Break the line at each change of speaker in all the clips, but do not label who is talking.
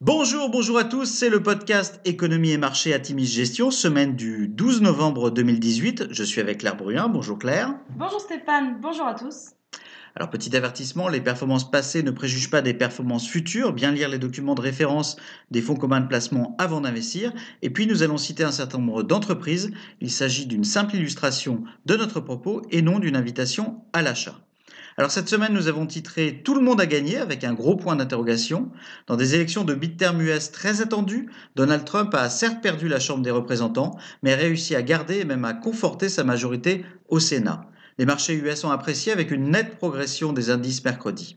Bonjour, bonjour à tous, c'est le podcast Économie et marché à Timis Gestion, semaine du 12 novembre 2018. Je suis avec Claire Bruin. Bonjour Claire.
Bonjour Stéphane, bonjour à tous.
Alors petit avertissement, les performances passées ne préjugent pas des performances futures, bien lire les documents de référence des fonds communs de placement avant d'investir. Et puis nous allons citer un certain nombre d'entreprises. Il s'agit d'une simple illustration de notre propos et non d'une invitation à l'achat. Alors cette semaine, nous avons titré Tout le monde a gagné avec un gros point d'interrogation. Dans des élections de midterm US très attendues, Donald Trump a certes perdu la Chambre des représentants, mais réussi à garder et même à conforter sa majorité au Sénat. Les marchés US ont apprécié avec une nette progression des indices mercredi.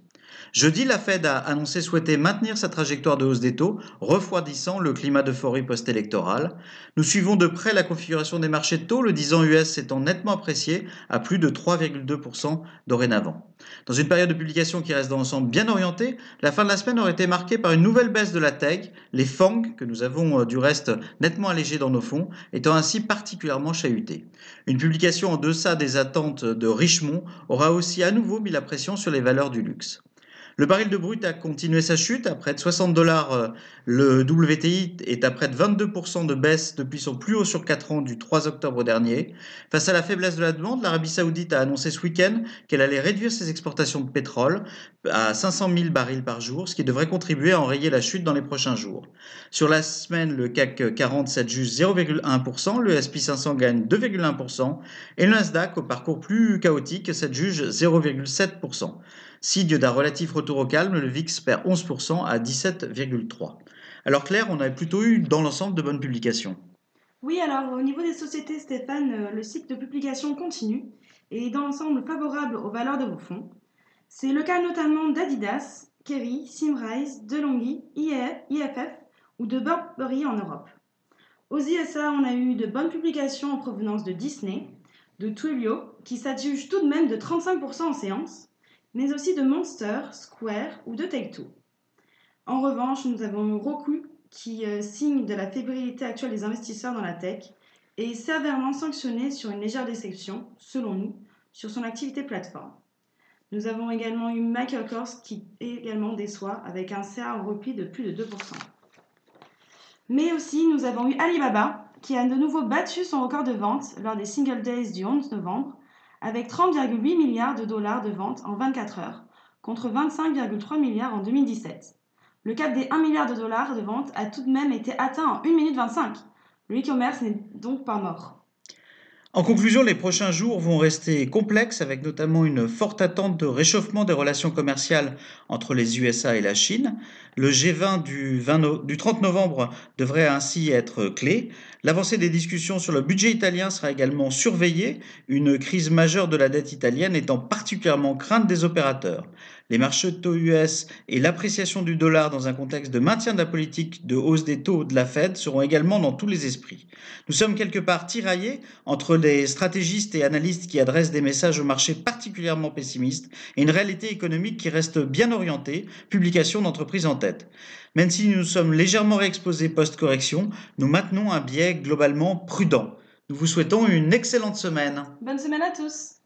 Jeudi, la Fed a annoncé souhaiter maintenir sa trajectoire de hausse des taux, refroidissant le climat d'euphorie post-électorale. Nous suivons de près la configuration des marchés de taux, le 10 ans US s'étant nettement apprécié à plus de 3,2% dorénavant. Dans une période de publication qui reste dans l'ensemble bien orientée, la fin de la semaine aurait été marquée par une nouvelle baisse de la tech, les FANG, que nous avons euh, du reste nettement allégés dans nos fonds, étant ainsi particulièrement chahutés. Une publication en deçà des attentes de Richemont aura aussi à nouveau mis la pression sur les valeurs du luxe. Le baril de brut a continué sa chute à près de 60 dollars. Euh, le WTI est à près de 22% de baisse depuis son plus haut sur 4 ans du 3 octobre dernier. Face à la faiblesse de la demande, l'Arabie saoudite a annoncé ce week-end qu'elle allait réduire ses exportations de pétrole à 500 000 barils par jour, ce qui devrait contribuer à enrayer la chute dans les prochains jours. Sur la semaine, le CAC 40 s'adjuge 0,1%, le SP 500 gagne 2,1% et le Nasdaq, au parcours plus chaotique, s'adjuge 0,7%. Signe d'un relatif retour au calme, le VIX perd 11% à 17,3. Alors Claire, on a plutôt eu dans l'ensemble de bonnes publications.
Oui, alors au niveau des sociétés, Stéphane, euh, le cycle de publication continue et est dans l'ensemble favorable aux valeurs de vos fonds. C'est le cas notamment d'Adidas, Kerry, Simrise, DeLonghi, IFF ou de Burberry en Europe. Aux ISA, on a eu de bonnes publications en provenance de Disney, de Twilio, qui s'adjuge tout de même de 35% en séance, mais aussi de Monster, Square ou de Take-Two. En revanche, nous avons Roku qui euh, signe de la fébrilité actuelle des investisseurs dans la tech et est sévèrement sanctionné sur une légère déception, selon nous, sur son activité plateforme. Nous avons également eu Kors qui également déçoit avec un CA en repli de plus de 2%. Mais aussi, nous avons eu Alibaba qui a de nouveau battu son record de vente lors des Single Days du 11 novembre avec 30,8 milliards de dollars de ventes en 24 heures, contre 25,3 milliards en 2017. Le cap des 1 milliard de dollars de ventes a tout de même été atteint en 1 minute 25. Le e-commerce n'est donc pas mort.
En conclusion, les prochains jours vont rester complexes avec notamment une forte attente de réchauffement des relations commerciales entre les USA et la Chine. Le G20 du, du 30 novembre devrait ainsi être clé. L'avancée des discussions sur le budget italien sera également surveillée, une crise majeure de la dette italienne étant particulièrement crainte des opérateurs. Les marchés de taux US et l'appréciation du dollar dans un contexte de maintien de la politique de hausse des taux de la Fed seront également dans tous les esprits. Nous sommes quelque part tiraillés entre des stratégistes et analystes qui adressent des messages au marché particulièrement pessimistes et une réalité économique qui reste bien orientée, publication d'entreprises en tête. Même si nous sommes légèrement réexposés post-correction, nous maintenons un biais globalement prudent. Nous vous souhaitons une excellente semaine.
Bonne semaine à tous.